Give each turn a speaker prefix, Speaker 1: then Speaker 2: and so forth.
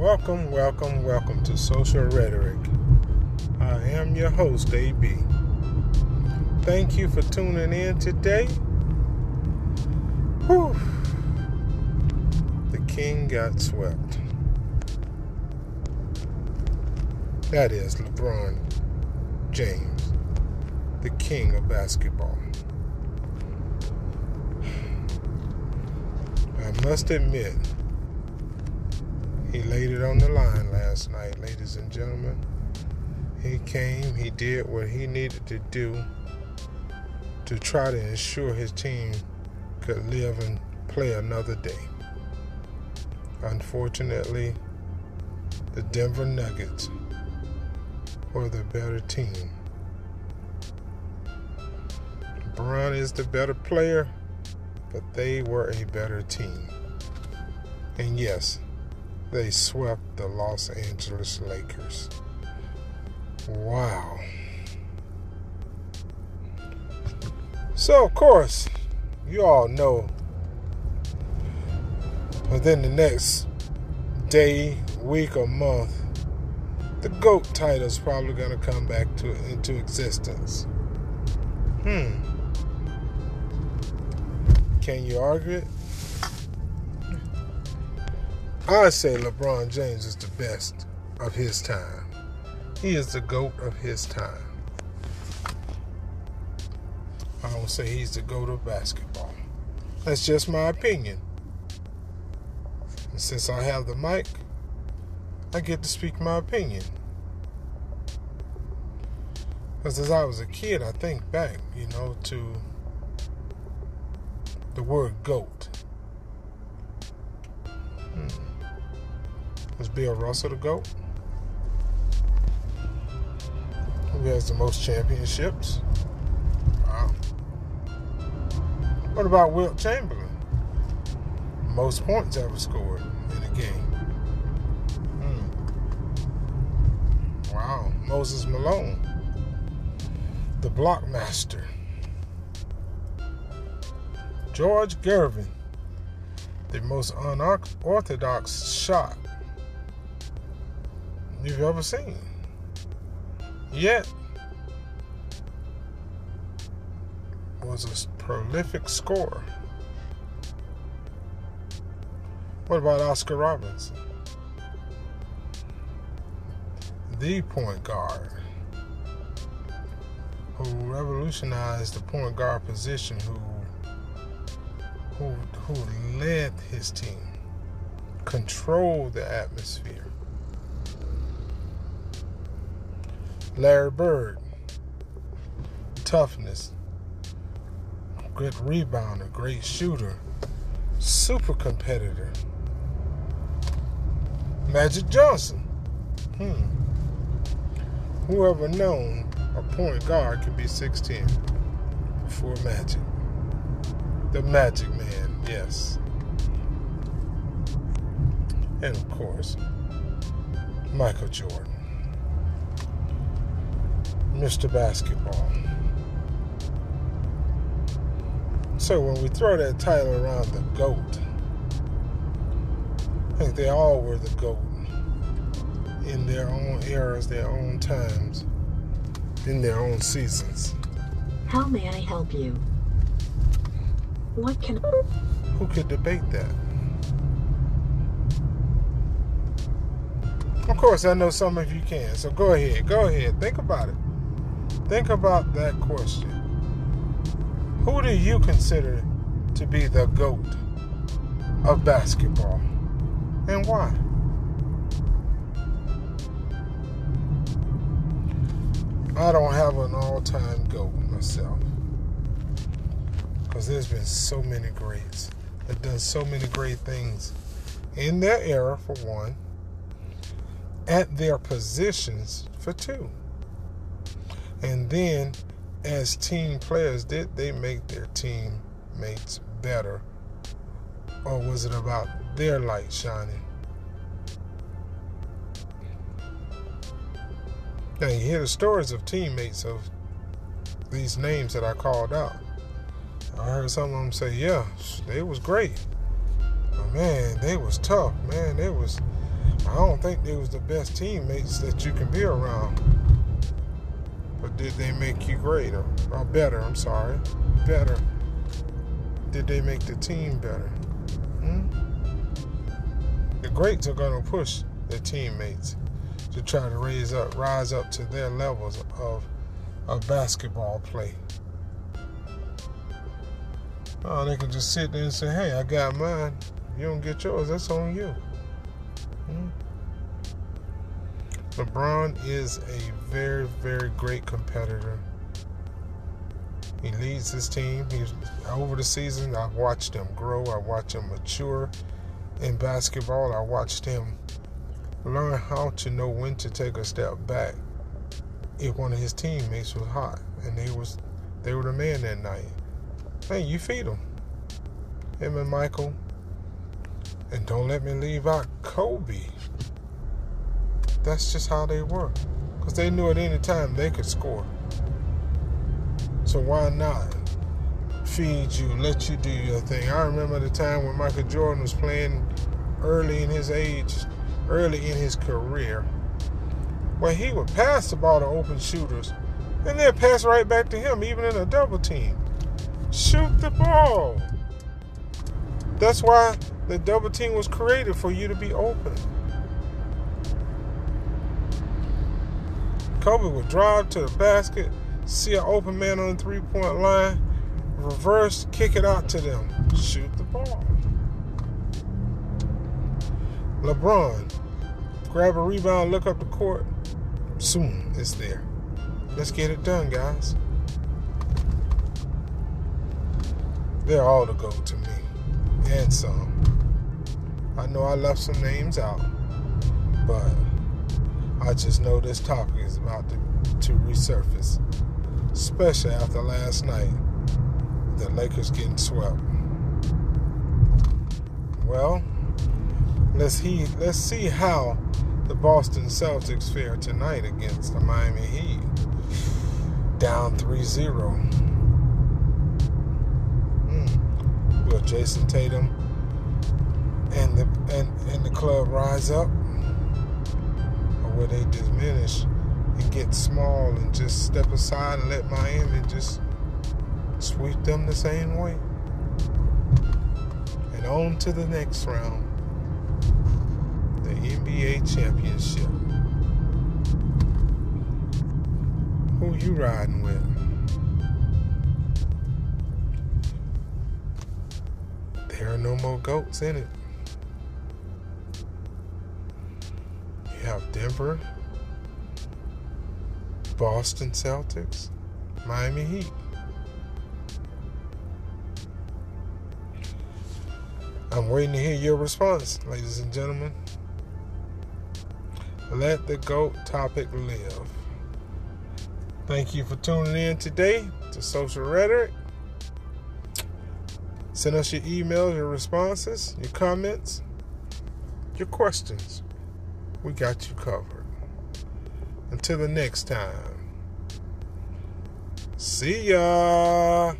Speaker 1: Welcome, welcome, welcome to Social Rhetoric. I am your host, AB. Thank you for tuning in today. Whew. The king got swept. That is LeBron James, the king of basketball. I must admit, he laid it on the line last night, ladies and gentlemen. He came, he did what he needed to do to try to ensure his team could live and play another day. Unfortunately, the Denver Nuggets were the better team. Braun is the better player, but they were a better team. And yes, they swept the Los Angeles Lakers. Wow. So, of course, you all know within the next day, week, or month, the GOAT title is probably going to come back to into existence. Hmm. Can you argue it? I say LeBron James is the best of his time. He is the GOAT of his time. I don't say he's the GOAT of basketball. That's just my opinion. And since I have the mic, I get to speak my opinion. Because as I was a kid, I think back, you know, to the word GOAT. Was Bill Russell the GOAT? Who has the most championships? Wow. What about Wilt Chamberlain? Most points ever scored in a game. Hmm. Wow. Moses Malone. The Blockmaster. George Gervin. The most unorthodox shot you've ever seen. Yet, was a prolific scorer. What about Oscar Robertson? The point guard who revolutionized the point guard position, who who who led his team, controlled the atmosphere. Larry Bird, toughness, good rebounder, great shooter, super competitor. Magic Johnson. Hmm. Whoever known a point guard can be 6'10 before Magic. The Magic Man, yes. And of course, Michael Jordan. Mr. Basketball. So when we throw that title around the GOAT, I think they all were the GOAT in their own eras, their own times, in their own seasons.
Speaker 2: How may I help you? What can
Speaker 1: Who could debate that? Of course, I know some of you can, so go ahead, go ahead, think about it. Think about that question. Who do you consider to be the GOAT of basketball? And why? I don't have an all time GOAT myself. Because there's been so many greats that done so many great things in their era, for one, at their positions, for two. And then, as team players, did they make their teammates better? Or was it about their light shining? Now, you hear the stories of teammates of these names that I called out. I heard some of them say, yeah, they was great. But man, they was tough. Man, they was I don't think they was the best teammates that you can be around. Did they make you greater or better? I'm sorry, better. Did they make the team better? Hmm? The greats are going to push their teammates to try to raise up, rise up to their levels of of basketball play. Oh, they can just sit there and say, "Hey, I got mine. You don't get yours. That's on you." Hmm? LeBron is a very, very great competitor. He leads his team. He's over the season. I've watched him grow. I watched him mature in basketball. I watched him learn how to know when to take a step back if one of his teammates was hot and they was they were the man that night. Hey, you feed them. Him and Michael. And don't let me leave out Kobe. That's just how they were. Because they knew at any time they could score. So why not feed you, let you do your thing? I remember the time when Michael Jordan was playing early in his age, early in his career, where he would pass the ball to open shooters and then pass right back to him, even in a double team. Shoot the ball. That's why the double team was created for you to be open. Kobe would drive to the basket, see an open man on the three point line, reverse, kick it out to them, shoot the ball. LeBron, grab a rebound, look up the court, soon it's there. Let's get it done, guys. They're all the go to me, and some. I know I left some names out, but I just know this topic is about to, to resurface, especially after last night, the Lakers getting swept. Well, let's he let's see how the Boston Celtics fare tonight against the Miami Heat. Down 3-0. Hmm. Will Jayson Tatum and the and, and the club rise up? Where they diminish and get small and just step aside and let Miami just sweep them the same way. And on to the next round the NBA championship. Who you riding with? There are no more goats in it. Denver, Boston Celtics, Miami Heat. I'm waiting to hear your response, ladies and gentlemen. Let the GOAT topic live. Thank you for tuning in today to Social Rhetoric. Send us your emails, your responses, your comments, your questions. We got you covered. Until the next time. See ya.